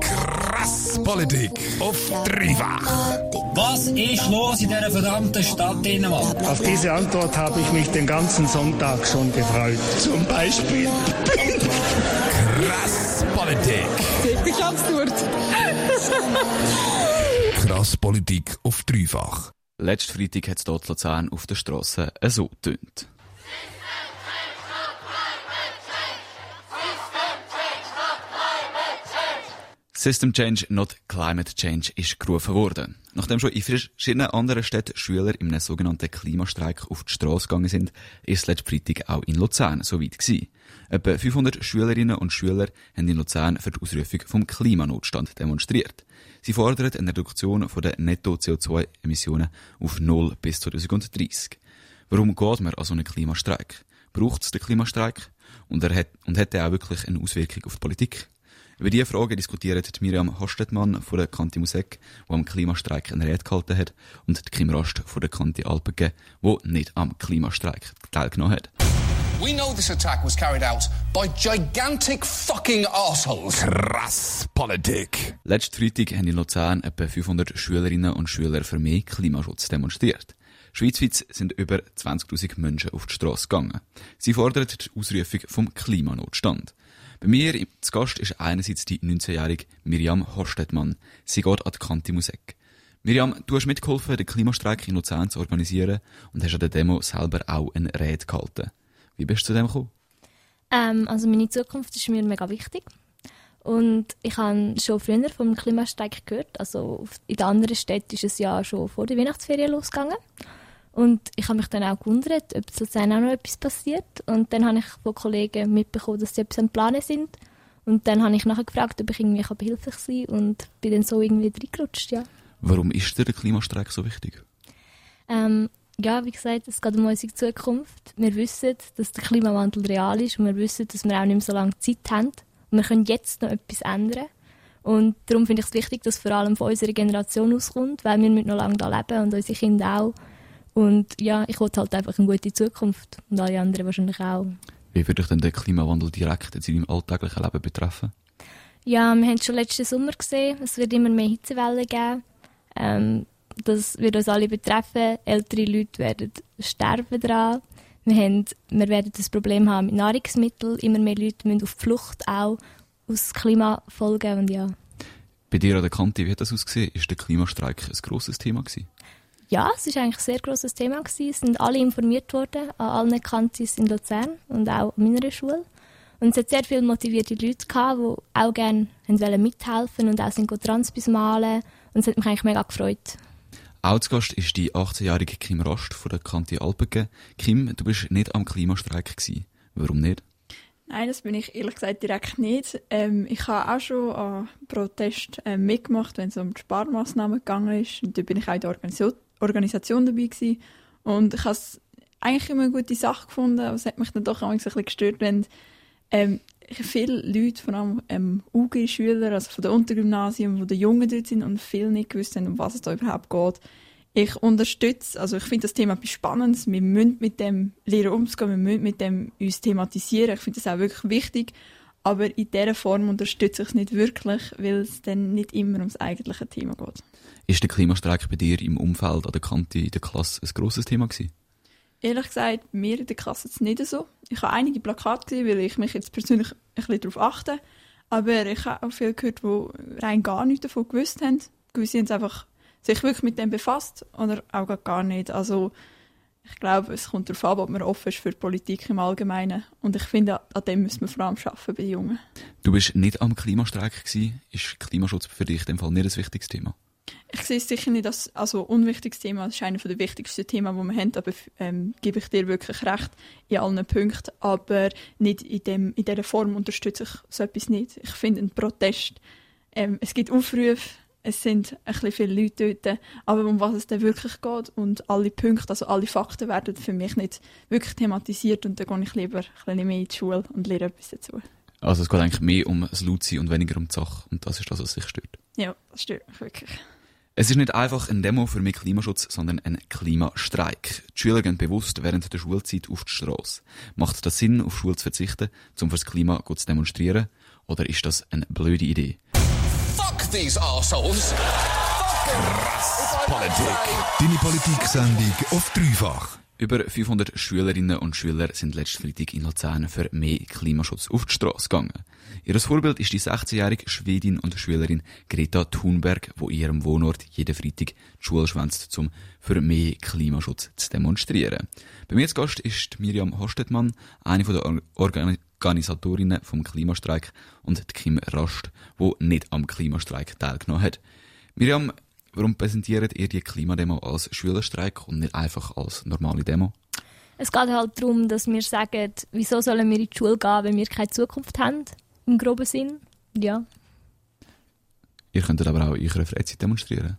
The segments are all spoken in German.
Krass Politik auf dreifach. Was ist los in dieser verdammten Stadt Dänemark? Auf diese Antwort habe ich mich den ganzen Sonntag schon gefreut. Zum Beispiel. Krass Politik. Ich absurd. Krass Politik auf dreifach. Letzten Freitag hat es dort Luzern auf der Straße so getönt. System Change, not Climate Change, ist gerufen worden. Nachdem schon in verschiedenen anderen Städten Schüler einem sogenannten Klimastreik auf die Straße gegangen sind, ist letzte Freitag auch in Luzern so weit gewesen. Etwa 500 Schülerinnen und Schüler haben in Luzern für die Ausrufung vom Klimanotstand demonstriert. Sie fordern eine Reduktion der Netto-CO2-Emissionen auf null bis 2030. Warum geht man an so einen Klimastreik? Braucht es den Klimastreik? Und er hat, und hat er auch wirklich eine Auswirkung auf die Politik? Über diese Frage diskutiert Miriam Hostetmann von der Kanti Musik, die am Klimastreik eine Rede gehalten hat, und Kim Rast von der Kanti Alpenge, die nicht am Klimastreik teilgenommen hat. We know this attack was carried out by gigantic fucking assholes. Krass Politik. Letzten Freitag haben in Luzern etwa 500 Schülerinnen und Schüler für mehr Klimaschutz demonstriert. Schweizweit sind über 20.000 Menschen auf die Straße gegangen. Sie fordern die Ausrufung vom Klimanotstand. Bei mir zu Gast ist einerseits die 19-jährige Miriam Horstedtmann. Sie geht an die Kanti Musik. Miriam, du hast mitgeholfen, den Klimastreik in Luzern zu organisieren und hast an der Demo selber auch eine Rede gehalten. Wie bist du zu dem gekommen? Ähm, also meine Zukunft ist mir mega wichtig. Und ich habe schon früher vom Klimastreik gehört. Also in den anderen Städten ist es ja schon vor der Weihnachtsferien losgegangen. Und ich habe mich dann auch gewundert, ob sozusagen auch noch etwas passiert. Und dann habe ich von Kollegen mitbekommen, dass sie etwas am Planen sind. Und dann habe ich nachher gefragt, ob ich irgendwie behilflich sein kann und bin dann so irgendwie reingerutscht, ja. Warum ist dir der Klimastreik so wichtig? Ähm, ja, wie gesagt, es geht um unsere Zukunft. Wir wissen, dass der Klimawandel real ist und wir wissen, dass wir auch nicht mehr so lange Zeit haben. Und wir können jetzt noch etwas ändern. Und darum finde ich es wichtig, dass es vor allem von unserer Generation auskommt, weil wir noch lange da leben und unsere Kinder auch. Und ja, ich wollte halt einfach eine gute Zukunft. Und alle anderen wahrscheinlich auch. Wie würde dich denn der Klimawandel direkt in deinem alltäglichen Leben betreffen? Ja, wir haben es schon letzten Sommer gesehen. Es wird immer mehr Hitzewellen geben. Ähm, das wird uns alle betreffen. Ältere Leute werden sterben daran. Wir, haben, wir werden das Problem haben mit Nahrungsmitteln. Immer mehr Leute müssen auf die Flucht auch aus Klimafolgen. Und ja. Bei dir an der Kante, wie hat das ausgesehen? Ist der Klimastreik ein grosses Thema gewesen? Ja, es war eigentlich ein sehr grosses Thema. Gewesen. Es sind alle informiert worden, an allen Kantis in Luzern und auch an meiner Schule. Und es hat sehr viele motivierte Leute gehabt, die auch gerne mithelfen und auch sind Transbis malen. Und es hat mich eigentlich mega gefreut. Auch zu Gast ist die 18-jährige Kim Rast von der Kanti Alpenge. Kim, du bist nicht am Klimastreik gewesen. Warum nicht? Nein, das bin ich ehrlich gesagt direkt nicht. Ähm, ich habe auch schon an Protest äh, mitgemacht, wenn es um die Sparmaßnahmen gegangen ist. Und da bin ich auch in der Organisation Organisation dabei gewesen. Und ich habe es eigentlich immer eine gute Sache gefunden, aber es hat mich dann doch ein bisschen gestört, wenn ähm, viele Leute, vor allem ähm, UG-Schüler, also von der Untergymnasium, wo die Jungen dort sind und viel nicht gewusst haben, um was es da überhaupt geht. Ich unterstütze, also ich finde das Thema etwas Spannendes. Wir müssen mit dem lernen umzugehen, wir müssen mit dem uns thematisieren. Ich finde das auch wirklich wichtig. Aber in dieser Form unterstütze ich es nicht wirklich, weil es dann nicht immer ums eigentliche Thema geht. Ist der Klimastreik bei dir im Umfeld an der Kante in der Klasse ein grosses Thema gewesen? Ehrlich gesagt, mir in der Klasse jetzt nicht so. Ich habe einige Plakate gesehen, weil ich mich jetzt persönlich ein bisschen darauf achte. Aber ich habe auch viele gehört, die rein gar nichts davon gewusst haben. Gewisse haben sich einfach sich wirklich mit dem befasst oder auch gar nicht. Also ich glaube, es kommt darauf an, ob man offen ist für die Politik im Allgemeinen. Und ich finde, an dem müssen wir vor allem arbeiten bei den Jungen. Du bist nicht am Klimastreik gewesen. Ist Klimaschutz für dich in dem Fall nicht ein wichtiges Thema? Ich sehe es sicher nicht als also unwichtiges Thema. Es ist einer der wichtigsten Themen, die wir haben. Aber ähm, gebe ich dir wirklich recht in allen Punkten. Aber nicht in, dem, in dieser Form unterstütze ich so etwas nicht. Ich finde einen Protest, ähm, es gibt Aufrufe, es sind ein bisschen viele Leute dort, aber um was es dann wirklich geht und alle Punkte, also alle Fakten werden für mich nicht wirklich thematisiert und dann gehe ich lieber ein bisschen mehr in die Schule und lerne etwas dazu. Also es geht eigentlich mehr um das Lautsein und weniger um die Sache und das ist das, was sich stört? Ja, das stört mich wirklich. Es ist nicht einfach ein Demo für mehr Klimaschutz, sondern ein Klimastreik. Die Schüler gehen bewusst während der Schulzeit auf die Straße. Macht das Sinn, auf Schule zu verzichten, um fürs Klima gut zu demonstrieren? Oder ist das eine blöde Idee? Fuck these arseholes. Politik. Deine Politik-Sendung auf dreifach. Über 500 Schülerinnen und Schüler sind letzten Freitag in Luzern für mehr Klimaschutz auf die Straße gegangen. Ihr Vorbild ist die 16-jährige Schwedin und Schülerin Greta Thunberg, wo in ihrem Wohnort jeden Freitag die Schule schwänzt, um für mehr Klimaschutz zu demonstrieren. Bei mir zu Gast ist Miriam Hostetmann, eine der Or- Organisatorinnen vom Klimastreik und Kim Rast, wo nicht am Klimastreik teilgenommen hat. Miriam, warum präsentiert ihr die Klimademo als Schülerstreik und nicht einfach als normale Demo? Es geht halt darum, dass wir sagen, wieso sollen wir in die Schule gehen, wenn wir keine Zukunft haben, im groben Sinn. Ja. Ihr könntet aber auch in eurer Freizeit demonstrieren.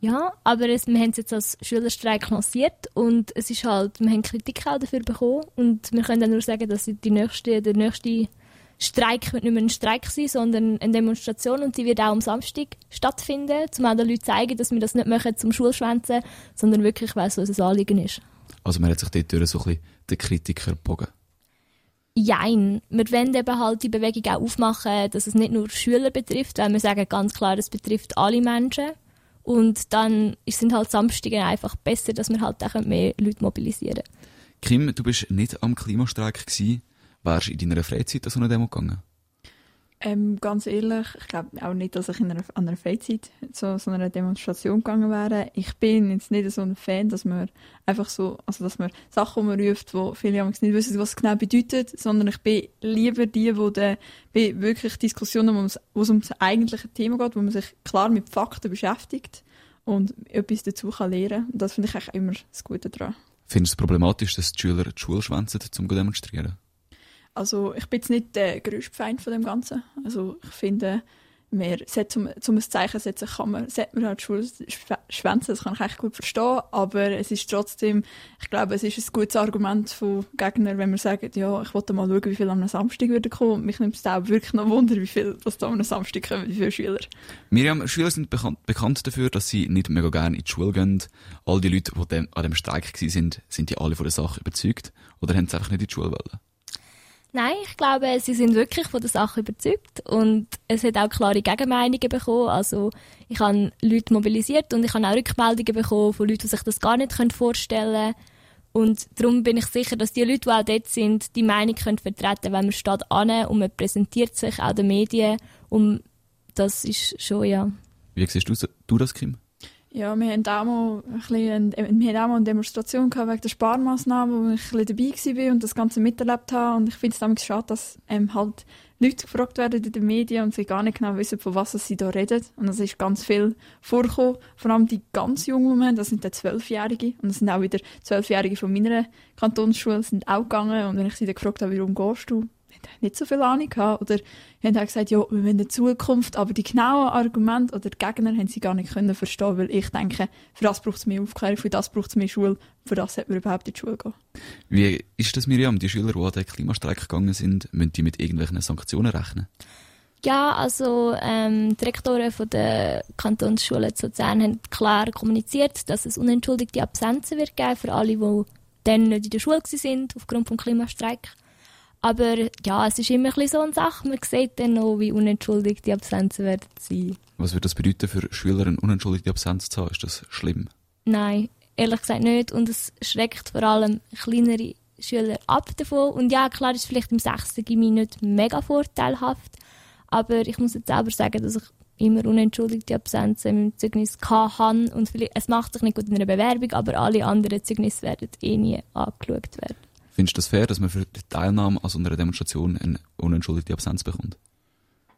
Ja, aber es, wir haben es jetzt als Schülerstreik lanciert und es ist halt, wir haben Kritik auch dafür bekommen und wir können dann nur sagen, dass die nächste, der nächste Streik wird nicht mehr ein Streik sein, sondern eine Demonstration und die wird auch am Samstag stattfinden, um auch den Leuten zu zeigen, dass wir das nicht machen zum Schulschwänzen, sondern wirklich, weil es unser Anliegen ist. Also man hat sich dort durch so ein bisschen den Kritiker gebogen. Jein. Wir wollen eben halt die Bewegung auch aufmachen, dass es nicht nur Schüler betrifft, weil wir sagen ganz klar, es betrifft alle Menschen. Und dann sind halt Samstage einfach besser, dass wir halt auch mehr Leute mobilisieren Kim, du bist nicht am Klimastreik gewesen. Wärst du in deiner Freizeit an so eine Demo gegangen? Ähm, ganz ehrlich, ich glaube auch nicht, dass ich in einer, an einer Freizeit zu so einer Demonstration gegangen wäre. Ich bin jetzt nicht so ein Fan, dass man einfach so, also dass man Sachen umruft, wo viele nicht wissen, was es genau bedeutet, sondern ich bin lieber die, wo bei wirklich Diskussionen, wo es um das eigentliche Thema geht, wo man sich klar mit Fakten beschäftigt und etwas dazu kann lernen. Und das finde ich eigentlich immer das Gute daran. Findest du es problematisch, dass die Schüler die Schule schwänzen, um zu demonstrieren? Also ich bin jetzt nicht der grösste Feind von dem Ganzen. Also ich finde, mehr zum, zum ein Zeichen setzen kann man, sollte man halt schwänzen, das kann ich echt gut verstehen, aber es ist trotzdem, ich glaube, es ist ein gutes Argument von Gegnern, wenn man sagt, ja, ich wollte mal schauen, wie viele am Samstag würden kommen mich nimmt es auch wirklich noch Wunder, wie viele das da am Samstag kommen, wie viele Schüler. Miriam, Schüler sind bekannt, bekannt dafür, dass sie nicht mega gerne in die Schule gehen. All die Leute, die an dem Streik waren, sind, sind die alle von der Sache überzeugt? Oder haben sie einfach nicht in die Schule wollen? Nein, ich glaube, sie sind wirklich von der Sache überzeugt und es hat auch klare Gegenmeinungen bekommen. Also ich habe Leute mobilisiert und ich habe auch Rückmeldungen bekommen von Leuten, die sich das gar nicht vorstellen können. Und darum bin ich sicher, dass die Leute, die auch dort sind, die Meinung können vertreten können, weil man steht an und man präsentiert sich auch den Medien. Und das ist schon, ja. Wie siehst du das, Kim? Ja, wir haben auch auch mal eine Demonstration wegen der Sparmaßnahmen, wo ich ein bisschen dabei war und das Ganze miterlebt habe. Und ich finde es damals schade, dass ähm, halt Leute gefragt werden in den Medien und sie gar nicht genau wissen, von was sie da reden. Und das ist ganz viel vorgekommen. Vor allem die ganz Jungen, haben, das sind die Zwölfjährige. Und das sind auch wieder Zwölfjährige von meiner Kantonsschule, sind auch gegangen. Und wenn ich sie dann gefragt habe, warum gehst du? Nicht so viel Ahnung gehabt. Oder haben auch gesagt, ja, wir wollen eine Zukunft. Aber die genauen Argumente oder die Gegner haben sie gar nicht können verstehen, weil ich denke, für das braucht es mehr Aufklärung, für das braucht es mehr Schule, für das sollte man überhaupt in die Schule gehen. Wie ist das, Miriam? Die Schüler, die an den Klimastreik gegangen sind, müssen die mit irgendwelchen Sanktionen rechnen? Ja, also ähm, die Rektoren von der Kantonsschule zu Luzern haben klar kommuniziert, dass es unentschuldigte Absenzen wird geben für alle, die dann nicht in der Schule sind aufgrund des Klimastreik. Aber ja, es ist immer ein bisschen so eine Sache. Man sieht dann noch, wie unentschuldigt die Absenzen werden sein. Was würde das bedeuten für Schüler, eine unentschuldigte Absenz zu haben? Ist das schlimm? Nein, ehrlich gesagt nicht. Und es schreckt vor allem kleinere Schüler ab davon. Und ja, klar ist vielleicht im 6. Gimmi nicht mega vorteilhaft. Aber ich muss jetzt selber sagen, dass ich immer unentschuldigte Absenzen meinem Zeugnis habe. Und vielleicht, es macht sich nicht gut in einer Bewerbung, aber alle anderen Zeugnisse werden eh nie angeschaut werden. Findest du das fair, dass man für die Teilnahme an so einer Demonstration eine unentschuldigte Absenz bekommt?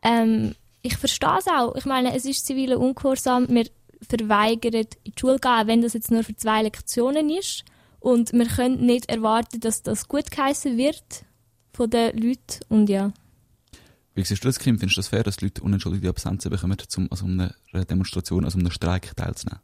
Ähm, ich verstehe es auch. Ich meine, es ist ziviler Ungehorsam. Wir verweigern in die Schule gehen, wenn das jetzt nur für zwei Lektionen ist. Und wir können nicht erwarten, dass das gut geheißen wird von den Leuten. Und ja. Wie siehst du das, Kim? Findest du das fair, dass die Leute unentschuldigte Absenzen bekommen, um an so einer Demonstration, an so einem Streik teilzunehmen?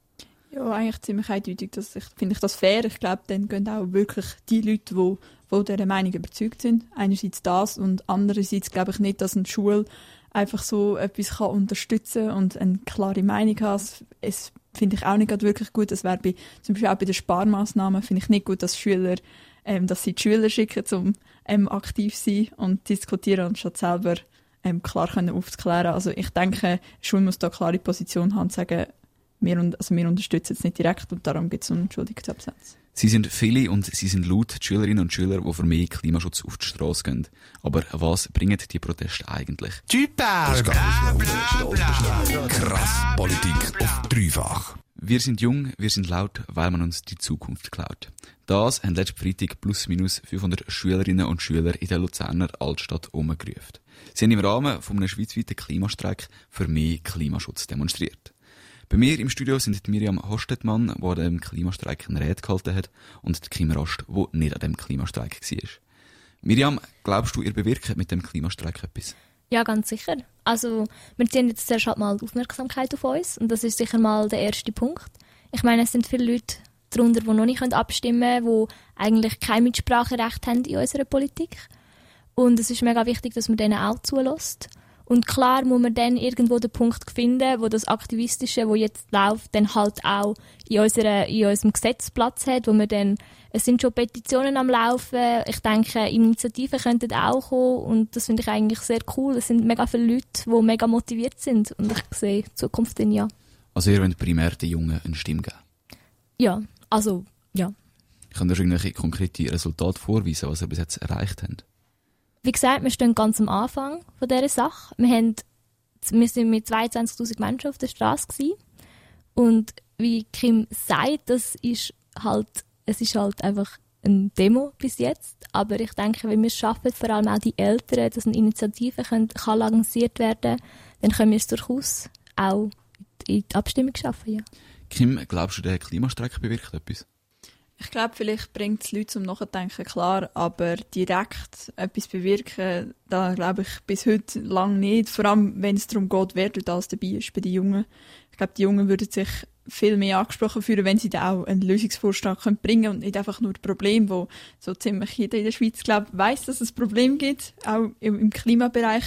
Ja, eigentlich ziemlich eindeutig. Das, ich, finde ich das fair. Ich glaube, dann gehen auch wirklich die Leute, die von dieser Meinung überzeugt sind. Einerseits das und andererseits glaube ich nicht, dass eine Schule einfach so etwas kann unterstützen und eine klare Meinung haben. Es finde ich auch nicht wirklich gut. Das wäre zum Beispiel auch bei den Sparmaßnahmen finde ich nicht gut, dass Schüler, ähm, dass sie die Schüler schicken, um ähm, aktiv zu sein und diskutieren und statt selber ähm, klar können aufzuklären. Also ich denke, Schule muss da eine klare Position haben und sagen, wir, also wir unterstützen es nicht direkt und darum gibt es einen Entschuldigungsabsatz. Sie sind viele und sie sind laut die Schülerinnen und Schüler, die für mehr Klimaschutz auf die Straße gehen. Aber was bringen die Proteste eigentlich? Das Krass Politik auf dreifach. Wir sind jung, wir sind laut, weil man uns die Zukunft klaut. Das haben letzten Freitag plus minus 500 Schülerinnen und Schüler in der Luzerner Altstadt umgerufen. Sie haben im Rahmen von einem schweizweiten Klimastreik für mehr Klimaschutz demonstriert. Bei mir im Studio sind Miriam Hostetmann, die an dem Klimastreik eine Rede gehalten hat, und Kim Rost, die nicht an dem Klimastreik war. Miriam, glaubst du, ihr bewirkt mit dem Klimastreik etwas? Ja, ganz sicher. Also, wir ziehen jetzt zuerst halt mal die Aufmerksamkeit auf uns und das ist sicher mal der erste Punkt. Ich meine, es sind viele Leute darunter, die noch nicht abstimmen können, die eigentlich kein Mitspracherecht haben in unserer Politik. Und es ist mega wichtig, dass man denen auch zulässt. Und klar muss man dann irgendwo den Punkt finden, wo das Aktivistische, wo jetzt läuft, dann halt auch in, unserer, in unserem Gesetz Platz hat, wo man dann, es sind schon Petitionen am Laufen, ich denke, Initiativen könnten auch kommen und das finde ich eigentlich sehr cool. Es sind mega viele Leute, die mega motiviert sind und ich sehe die Zukunft dann ja. Also ihr wollt primär den Jungen eine Stimme geben? Ja, also, ja. Könnt ihr irgendwelche konkrete Resultate vorweisen, was ihr bis jetzt erreicht habt? Wie gesagt, wir stehen ganz am Anfang von dieser Sache. Wir, haben, wir sind mit 22'000 Menschen auf der Straße. Und wie Kim sagt, das ist halt, es ist halt einfach eine Demo bis jetzt. Aber ich denke, wenn wir es schaffen, vor allem auch die Eltern, dass eine Initiative können, kann lanciert werden dann können wir es durchaus auch in die Abstimmung schaffen. Ja. Kim, glaubst du, der Klimastreik bewirkt etwas? Ich glaube, vielleicht bringt es Leute zum Nachdenken, klar, aber direkt etwas bewirken, da glaube ich bis heute lang nicht. Vor allem, wenn es darum geht, wer alles dabei ist bei den Jungen. Ich glaube, die Jungen würden sich viel mehr angesprochen fühlen, wenn sie da auch einen Lösungsvorschlag können bringen und nicht einfach nur ein Problem, wo so ziemlich jeder in der Schweiz glaube weiß, dass es ein Problem gibt, auch im, Klimabereich.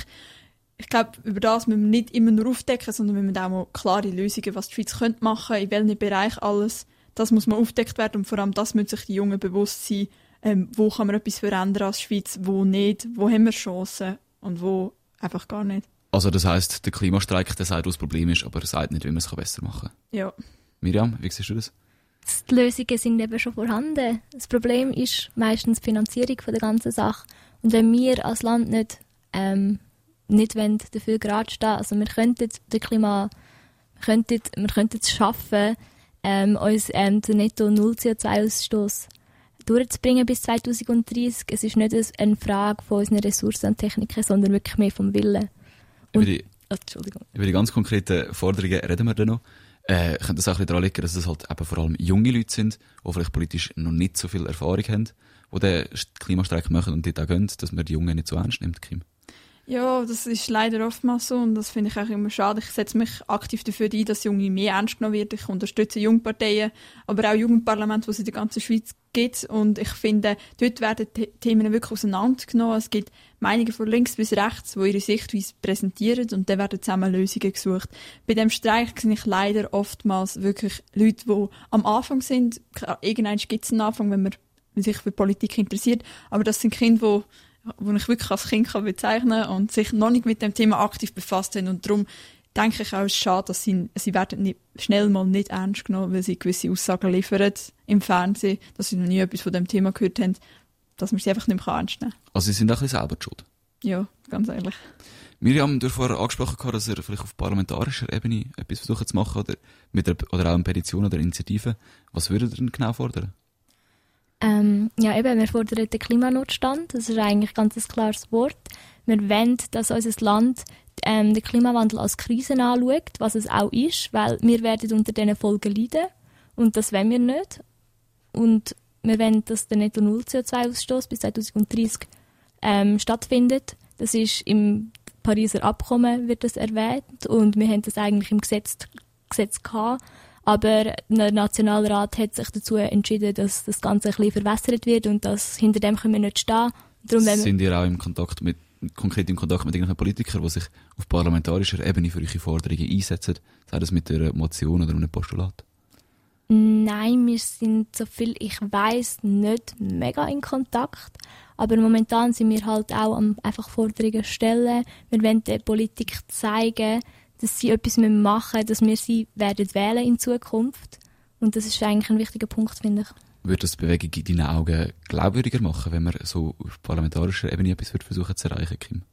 Ich glaube, über das müssen wir nicht immer nur aufdecken, sondern wir müssen auch mal klare Lösungen, was die Schweiz könnte machen, in welchem Bereich alles das muss man aufdeckt werden und vor allem das müssen sich die Jungen bewusst sein, ähm, wo kann man etwas verändern als Schweiz, wo nicht, wo haben wir Chancen und wo einfach gar nicht. Also das heißt, der Klimastreik, der sagt, was das Problem ist, aber er sagt nicht, wie man es besser machen kann. Ja. Miriam, wie siehst du das? Die Lösungen sind eben schon vorhanden. Das Problem ist meistens die Finanzierung von der ganzen Sache. Und wenn wir als Land nicht, ähm, nicht wollen, dafür gerade stehen, also wir könnten den Klima, wir könnten, wir könnten es schaffen, ähm, uns ähm, den Netto Null CO2-Ausstoß durchzubringen bis 2030. Es ist nicht eine Frage von unseren Ressourcen und Techniken, sondern wirklich mehr vom Willen. Und, über, die, oh, Entschuldigung. über die ganz konkreten Forderungen reden wir dann noch. Äh, könnte es auch ein bisschen daran liegen, dass es halt eben vor allem junge Leute sind, die vielleicht politisch noch nicht so viel Erfahrung haben, die den Klimastreik machen und dort auch gehen, dass man die Jungen nicht so ernst nimmt, Kim? Ja, das ist leider oftmals so und das finde ich auch immer schade. Ich setze mich aktiv dafür ein, dass Junge mehr ernst genommen werden. Ich unterstütze Jungparteien, aber auch Jugendparlamente, die es in der ganzen Schweiz gibt. Und ich finde, dort werden die Themen wirklich auseinandergenommen. Es gibt Meinungen von links bis rechts, die ihre Sichtweise präsentieren und dann werden zusammen Lösungen gesucht. Bei dem Streik sehe ich leider oftmals wirklich Leute, die am Anfang sind. Irgendwann gibt es einen Anfang, wenn man sich für Politik interessiert, aber das sind Kinder, die wo ich wirklich als Kind kann bezeichnen kann und sich noch nicht mit dem Thema aktiv befasst haben. Und darum denke ich auch, es ist schade, dass sie, sie werden nicht, schnell mal nicht ernst genommen, weil sie gewisse Aussagen liefern im Fernsehen, dass sie noch nie etwas von dem Thema gehört haben, dass man sie einfach nicht mehr ernst nehmen kann. Also sie sind auch ein bisschen selber schuld? Ja, ganz ehrlich. Miriam, du hast vorher angesprochen, dass er vielleicht auf parlamentarischer Ebene etwas versucht zu machen oder, mit einer, oder auch eine Petition oder Initiative. Was würdet ihr denn genau fordern? Ähm, ja, eben, wir fordern den Klimanotstand. Das ist eigentlich ganz ein klares Wort. Wir wollen, dass unser Land ähm, den Klimawandel als Krise anschaut, was es auch ist, weil wir werden unter diesen Folgen leiden und das wollen wir nicht. Und wir wollen, dass der Netto-Null-CO2-Ausstoß bis 2030 ähm, stattfindet. Das ist im Pariser Abkommen wird das erwähnt und wir haben das eigentlich im Gesetz, Gesetz gehabt. Aber der Nationalrat hat sich dazu entschieden, dass das Ganze ein bisschen verwässert wird und dass hinter dem können wir nicht stehen. Darum Sind ihr auch im Kontakt mit konkret in Kontakt mit irgendeinem Politiker, der sich auf parlamentarischer Ebene für eure Forderungen einsetzt, sei das mit einer Motion oder einem Postulat? Nein, wir sind, so viel ich weiß, nicht mega in Kontakt. Aber momentan sind wir halt auch am einfach Forderungen stellen. Wir wollen der Politik zeigen, dass sie etwas machen müssen, dass wir sie werden wählen in Zukunft. Und das ist eigentlich ein wichtiger Punkt, finde ich. Würde das die Bewegung in deinen Augen glaubwürdiger machen, wenn man so auf parlamentarischer Ebene etwas versuchen zu erreichen, Kim?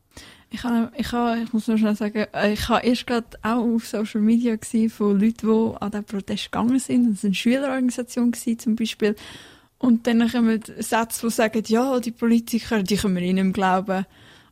Ich, habe, ich, habe, ich muss nur schnell sagen, äh, ich war erst gerade auch auf Social Media von Leuten, die an diesen Protest gegangen sind. Das war eine Schülerorganisation zum Beispiel. Und dann kommen Sätze, die sagen, ja, die Politiker, die können wir ihnen glauben.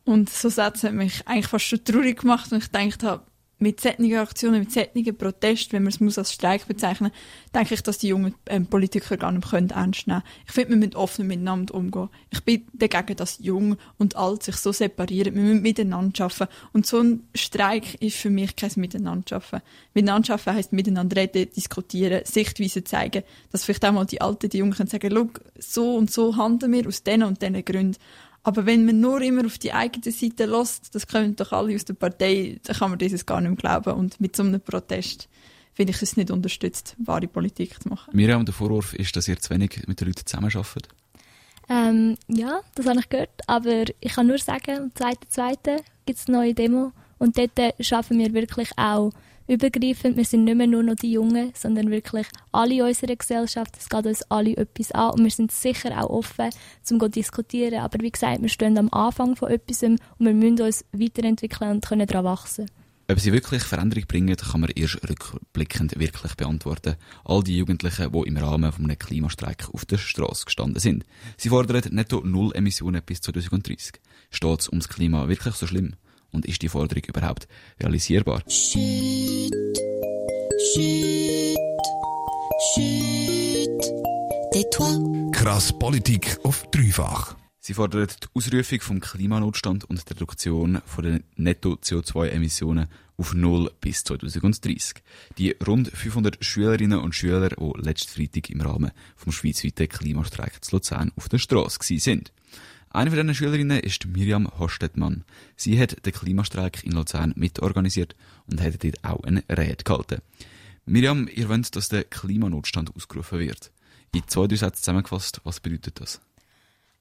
Und so Sätze haben mich eigentlich fast schon traurig gemacht und ich gedacht habe, mit solchen Aktionen, mit solchen Protesten, wenn man es als Streik bezeichnen muss, denke ich, dass die jungen ähm, Politiker gar nicht können ernst nehmen können. Ich finde, wir müssen offen miteinander umgehen. Ich bin dagegen, dass jung und alt sich so separieren. Wir müssen miteinander arbeiten. Und so ein Streik ist für mich kein Miteinander arbeiten. Miteinander arbeiten heisst miteinander reden, diskutieren, Sichtweisen zeigen, dass vielleicht auch mal die Alten, die Jungen können sagen, so und so handeln wir aus diesen und diesen Gründen. Aber wenn man nur immer auf die eigene Seite lässt, das können doch alle aus der Partei, dann kann man dieses gar nicht mehr glauben. Und mit so einem Protest finde ich es nicht unterstützt, wahre Politik zu machen. Miriam, der Vorwurf ist, dass ihr zu wenig mit den Leuten zusammenarbeitet. Ähm, ja, das habe ich gehört. Aber ich kann nur sagen, am 2.2. gibt es eine neue Demo. Und dort schaffen wir wirklich auch übergreifend. Wir sind nicht mehr nur noch die Jungen, sondern wirklich alle in unserer Gesellschaft. Es geht uns alle etwas an und wir sind sicher auch offen, um zu diskutieren. Aber wie gesagt, wir stehen am Anfang von etwas und wir müssen uns weiterentwickeln und können daran wachsen. Ob sie wirklich Veränderung bringen, kann man erst rückblickend wirklich beantworten. All die Jugendlichen, die im Rahmen eines Klimastreik auf der Straße gestanden sind. Sie fordern netto Null Emissionen bis 2030. Steht es ums Klima wirklich so schlimm? Und ist die Forderung überhaupt realisierbar? Chut, chut, chut, Krass Politik auf dreifach. Sie fordert die Ausrufung vom Klimanotstand und die Reduktion der Netto-CO2-Emissionen auf Null bis 2030. Die rund 500 Schülerinnen und Schüler, die letzten Freitag im Rahmen vom schweizweiten Klimastreik zu Luzern auf der Straße sind. Eine von diesen Schülerinnen ist Miriam Hostetmann. Sie hat den Klimastreik in Luzern mitorganisiert und hat dort auch eine Rede gehalten. Miriam, ihr wollt, dass der Klimanotstand ausgerufen wird. In zwei, drei Sätzen zusammengefasst, was bedeutet das?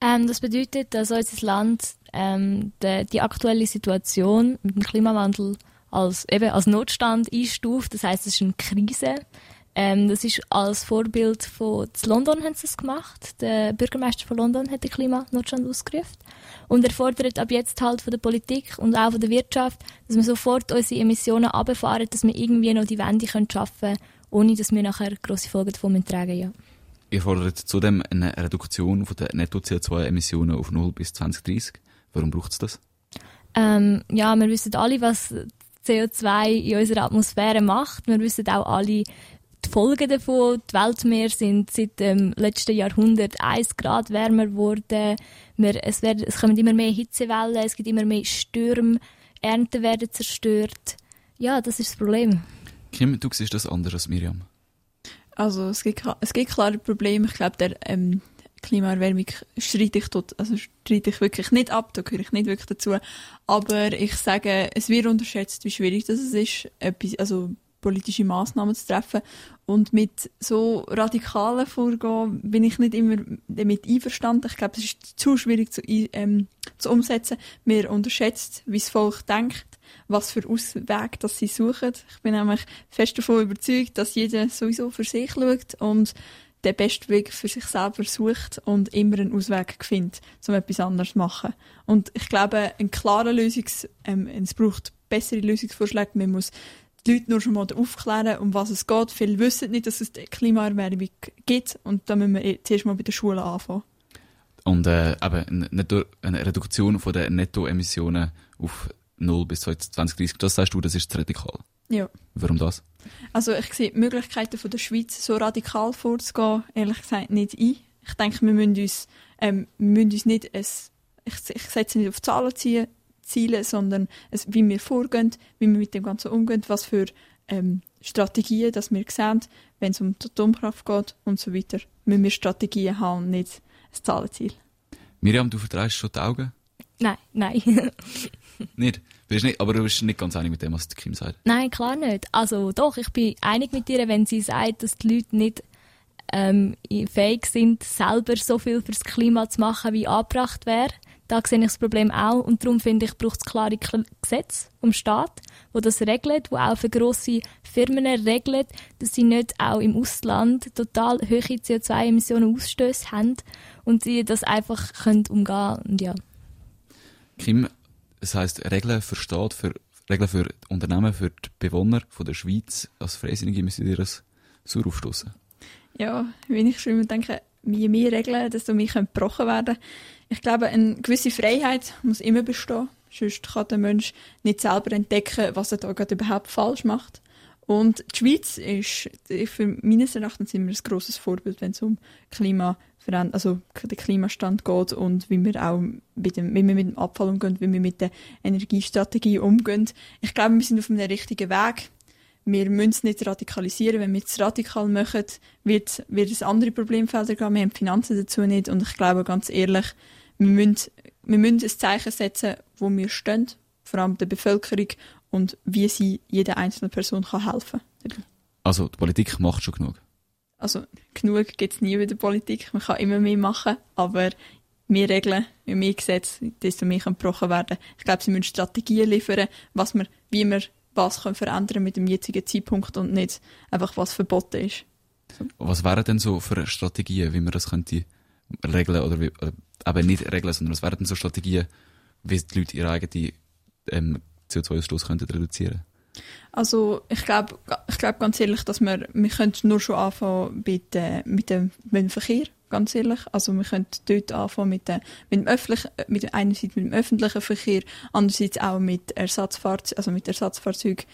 Ähm, das bedeutet, dass unser Land ähm, die, die, aktuelle Situation mit dem Klimawandel als, eben als Notstand einstuft. Das heißt, es ist eine Krise. Ähm, das ist als Vorbild von London haben sie es gemacht. Der Bürgermeister von London hat den Klimanotstand ausgerufen. Und er fordert ab jetzt halt von der Politik und auch von der Wirtschaft, dass wir sofort unsere Emissionen runterfahren, dass wir irgendwie noch die Wende können schaffen können, ohne dass wir nachher grosse Folgen davon tragen ja. Ihr fordert zudem eine Reduktion der Netto-CO2-Emissionen auf 0 bis 2030. Warum braucht es das? Ähm, ja, wir wissen alle, was CO2 in unserer Atmosphäre macht. Wir wissen auch alle, die Folgen davon, die Weltmeere sind seit dem letzten Jahrhundert 1 Grad wärmer geworden. Wir, es, werden, es kommen immer mehr Hitzewellen, es gibt immer mehr Stürme, Ernten werden zerstört. Ja, das ist das Problem. Kim, du siehst das anders als Miriam. Also es gibt, es gibt klare Probleme. Ich glaube, der ähm, Klimaerwärmung streite ich dort, also streite ich wirklich nicht ab, da gehöre ich nicht wirklich dazu. Aber ich sage, es wird unterschätzt, wie schwierig das ist, etwas, also politische Maßnahmen zu treffen. Und mit so radikalen Vorgehen bin ich nicht immer damit einverstanden. Ich glaube, es ist zu schwierig zu, ähm, zu umsetzen. Mir unterschätzt, wie das Volk denkt, was für Auswege das sie suchen. Ich bin nämlich fest davon überzeugt, dass jeder sowieso für sich schaut und den besten Weg für sich selber sucht und immer einen Ausweg findet, um etwas anderes zu machen. Und ich glaube, ein klarer Lösungs, ähm, es braucht bessere Lösungsvorschläge. Man muss die Leute nur schon mal aufklären, um was es geht. Viele wissen nicht, dass es Klimaerwärmung gibt und da müssen wir zuerst mal bei der Schule anfangen. Und äh, eben eine Reduktion von der Nettoemissionen auf 0 bis 2030, das sagst du, das ist radikal. Ja. Warum das? Also ich sehe die Möglichkeiten von der Schweiz so radikal vorzugehen, ehrlich gesagt nicht ein. Ich denke, wir müssen uns, ähm, müssen uns nicht ein, ich, ich setze nicht auf Zahlen ziehen, Ziele, sondern es, wie wir vorgehen, wie wir mit dem Ganzen umgehen, was für ähm, Strategien dass wir sehen, wenn es um die Atomkraft geht und so weiter. Müssen wir Strategien haben und nicht ein Zahlenziel. Miriam, du vertreibst schon die Augen? Nein, nein. Nicht? Bist nicht? Aber du bist nicht ganz einig mit dem, was Kim sagt. nein, klar nicht. Also doch, ich bin einig mit ihr, wenn sie sagt, dass die Leute nicht ähm, fähig sind, selber so viel fürs Klima zu machen, wie angebracht wäre. Da sehe ich das Problem auch und darum finde ich, braucht es klare Kl- Gesetze vom Staat, wo das regelt, wo auch für grosse Firmen regelt, dass sie nicht auch im Ausland total hohe CO2-Emissionen Ausstöße haben und sie das einfach können umgehen und ja. Kim, es heisst Regeln für Staat, für Regeln für Unternehmen, für die Bewohner von der Schweiz. Als Freisinnige müssen ihr das sauer aufstoßen. Ja, wenn ich schon immer denke, je mehr Regeln, desto mehr können gebrochen werden. Ich glaube, eine gewisse Freiheit muss immer bestehen. Sonst kann der Mensch nicht selber entdecken, was er da gerade überhaupt falsch macht. Und die Schweiz ist äh, für meines Erachtens immer ein grosses Vorbild, wenn es um Klimaveränderung, also den Klimastand geht und wie wir auch mit dem, wie wir mit dem Abfall umgehen, wie wir mit der Energiestrategie umgehen. Ich glaube, wir sind auf einem richtigen Weg wir müssen es nicht radikalisieren. Wenn wir es radikal machen, wird, wird es andere Problemfelder geben. Wir haben die Finanzen dazu nicht. Und ich glaube, ganz ehrlich, wir müssen, wir müssen ein Zeichen setzen, wo wir stehen, vor allem der Bevölkerung, und wie sie jeder einzelnen Person kann helfen kann. Also, die Politik macht schon genug. Also, genug gibt es nie bei der Politik. Man kann immer mehr machen, aber mehr Regeln, mehr Gesetze, desto mehr kann gebrochen werden. Ich glaube, sie müssen Strategien liefern, was wir, wie wir was können verändern mit dem jetzigen Zeitpunkt und nicht einfach was verboten ist. Was wären denn so für Strategien, wie man das könnte regeln oder, wie, oder eben nicht regeln, sondern was wären denn so Strategien, wie die Leute ihre eigene ähm, CO2-Ausstoß könnten reduzieren? Also ich glaube ich glaub ganz ehrlich, dass wir, wir können nur schon anfangen mit, äh, mit, dem, mit dem Verkehr, ganz ehrlich. Also wir können dort anfangen mit, äh, mit dem öffentlichen, mit dem, einerseits mit dem öffentlichen Verkehr, andererseits auch mit Ersatzfahrzeugen, also mit Ersatzfahrzeugen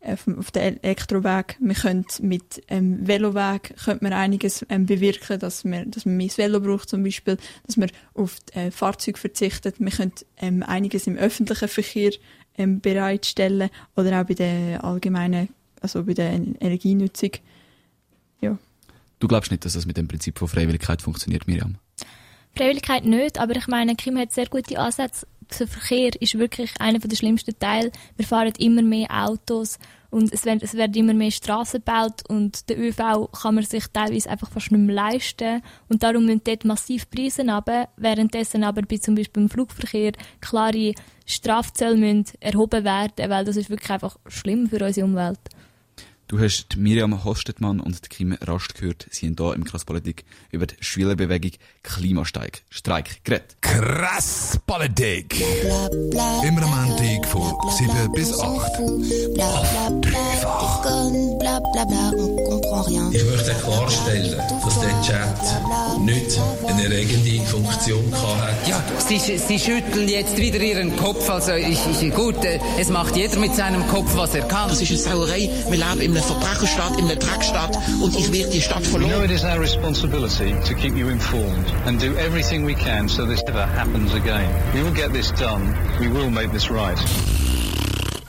äh, auf, auf den Elektroweg. Wir können mit ähm, Veloweg könnte man einiges ähm, bewirken, dass man, dass man mehr das Velo braucht zum Beispiel, dass man auf äh, Fahrzeuge verzichtet. Wir können ähm, einiges im öffentlichen Verkehr ähm, bereitstellen oder auch bei der allgemeinen, also bei der Energienutzung. Du glaubst nicht, dass das mit dem Prinzip von Freiwilligkeit funktioniert, Miriam? Freiwilligkeit nicht, aber ich meine, Kim hat sehr gute Ansätze. Der Verkehr ist wirklich einer der schlimmsten Teile. Wir fahren immer mehr Autos und es werden, es werden immer mehr Straßen gebaut und der ÖV kann man sich teilweise einfach fast nicht mehr leisten und darum müssen dort massiv Preise runter, währenddessen aber bei zum Beispiel im Flugverkehr klare Strafzölle müssen erhoben werden, weil das ist wirklich einfach schlimm für unsere Umwelt. Du hast Miriam Hostetmann und die Kim Rast gehört. Sie haben hier im Krasspolitik über die Schülerbewegung Klimastreik Streik geredet. Krass Politik. Immer am Montag von 7 bis 8. Auf dreifach. Ich möchte klarstellen, dass der Chat nicht eine erregende Funktion hatte. Ja, Sie, Sie schütteln jetzt wieder Ihren Kopf. Also ich, ich, gut, äh, es macht jeder mit seinem Kopf, was er kann. Das ist eine Sauerei. Wir leben in Verbrecherstadt, in und ich werde die Stadt We know it is our responsibility to keep you informed and do everything we can so this never happens again. We will get this done. We will make this right.